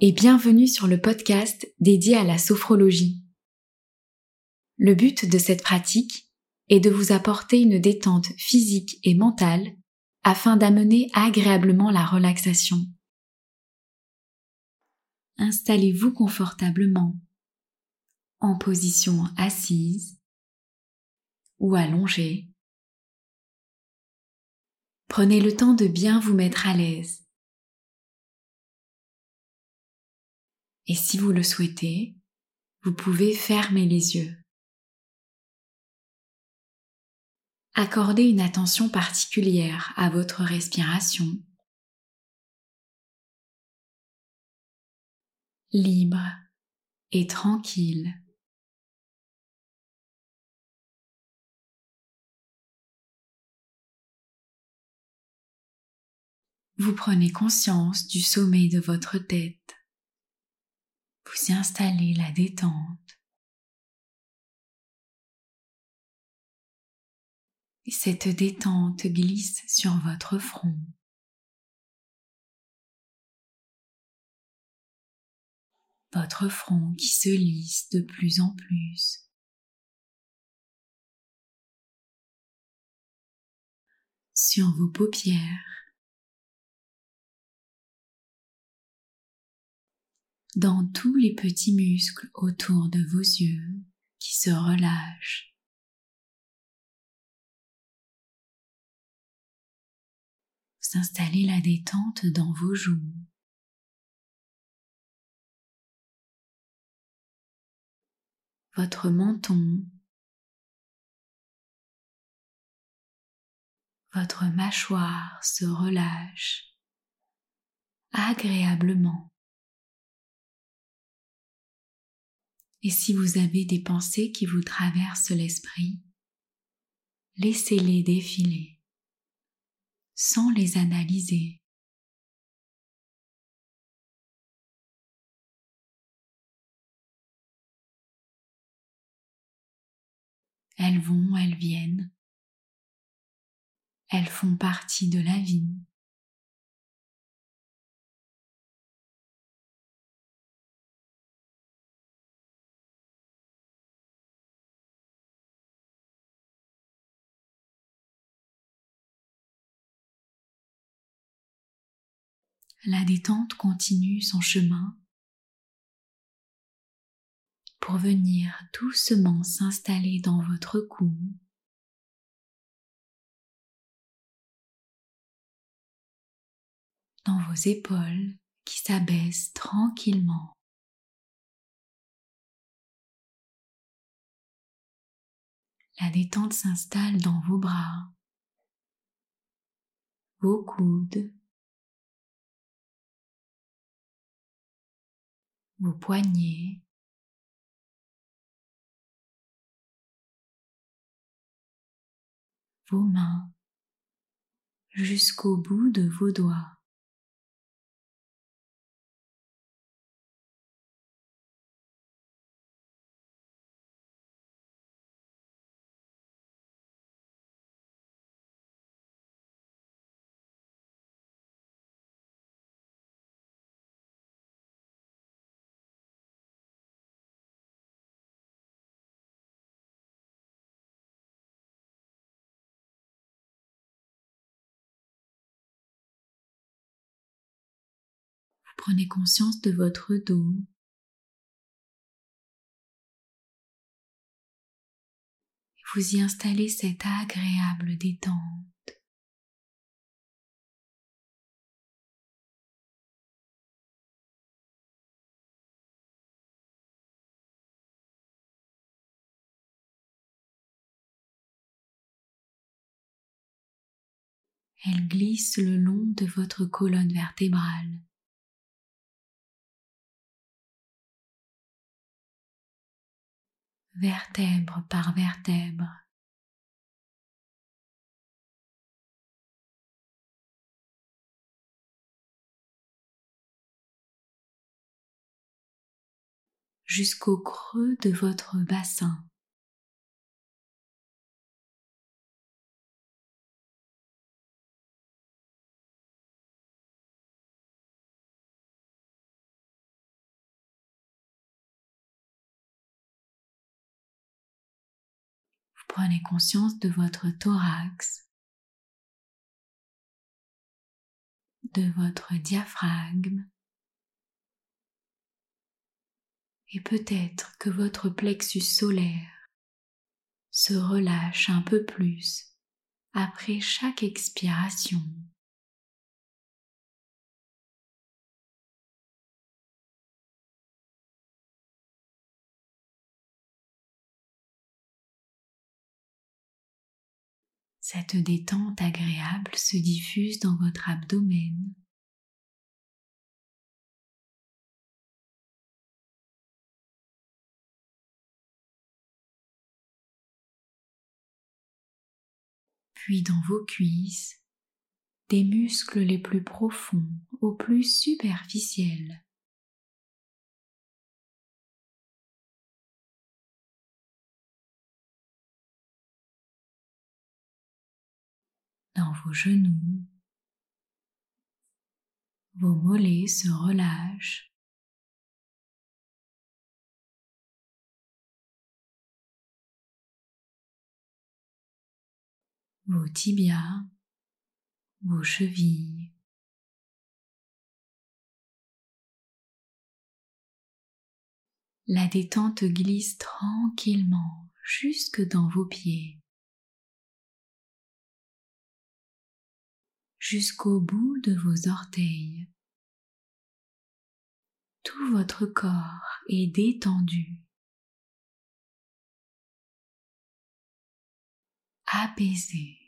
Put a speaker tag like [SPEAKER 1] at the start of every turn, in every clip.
[SPEAKER 1] et bienvenue sur le podcast dédié à la sophrologie. Le but de cette pratique est de vous apporter une détente physique et mentale afin d'amener agréablement la relaxation. Installez-vous confortablement en position assise ou allongée. Prenez le temps de bien vous mettre à l'aise. Et si vous le souhaitez, vous pouvez fermer les yeux. Accordez une attention particulière à votre respiration. Libre et tranquille. Vous prenez conscience du sommet de votre tête vous installez la détente. Et cette détente glisse sur votre front. Votre front qui se lisse de plus en plus. Sur vos paupières. Dans tous les petits muscles autour de vos yeux qui se relâchent. Vous installez la détente dans vos joues. Votre menton, votre mâchoire se relâche agréablement. Et si vous avez des pensées qui vous traversent l'esprit, laissez-les défiler sans les analyser. Elles vont, elles viennent. Elles font partie de la vie. La détente continue son chemin pour venir doucement s'installer dans votre cou. dans vos épaules qui s'abaissent tranquillement. La détente s'installe dans vos bras, vos coudes, vos poignets, vos mains jusqu'au bout de vos doigts. Prenez conscience de votre dos. Vous y installez cette agréable détente. Elle glisse le long de votre colonne vertébrale. Vertèbre par vertèbre. jusqu'au creux de votre bassin. Prenez conscience de votre thorax, de votre diaphragme et peut-être que votre plexus solaire se relâche un peu plus après chaque expiration. Cette détente agréable se diffuse dans votre abdomen. Puis dans vos cuisses, des muscles les plus profonds aux plus superficiels. Vos genoux. Vos mollets se relâchent. Vos tibias, vos chevilles. La détente glisse tranquillement jusque dans vos pieds. Jusqu'au bout de vos orteils. Tout votre corps est détendu, apaisé.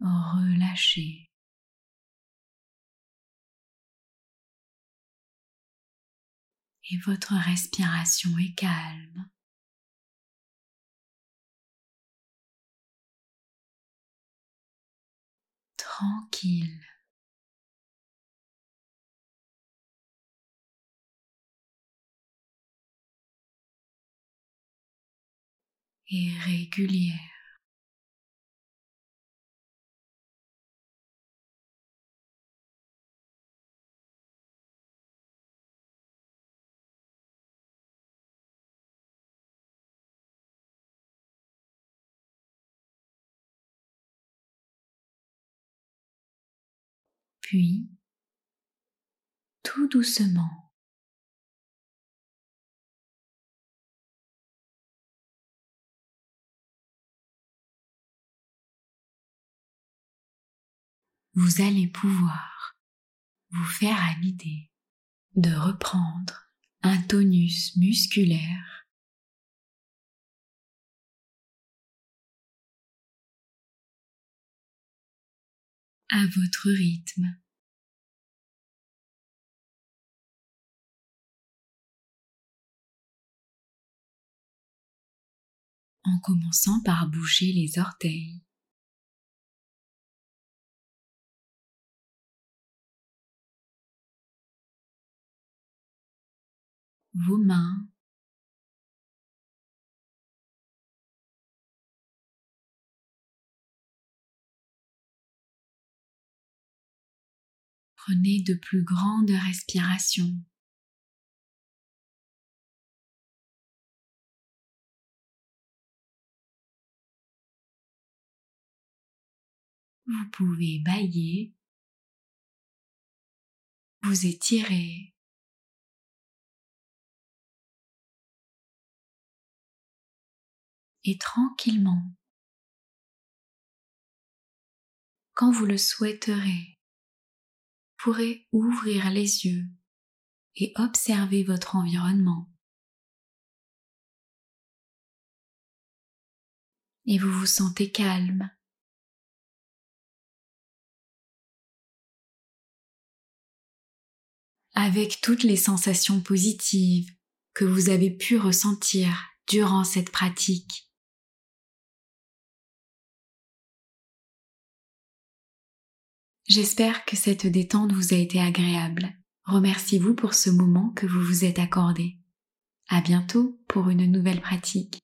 [SPEAKER 1] relâché. Et votre respiration est calme. Tranquille. et régulière. Puis, tout doucement, vous allez pouvoir vous faire à de reprendre un tonus musculaire à votre rythme. En commençant par bouger les orteils. Vos mains Prenez de plus grandes respirations. Vous pouvez bailler, vous étirer, et tranquillement, quand vous le souhaiterez, pourrez ouvrir les yeux et observer votre environnement. Et vous vous sentez calme. Avec toutes les sensations positives que vous avez pu ressentir durant cette pratique. J'espère que cette détente vous a été agréable. Remerciez-vous pour ce moment que vous vous êtes accordé. À bientôt pour une nouvelle pratique.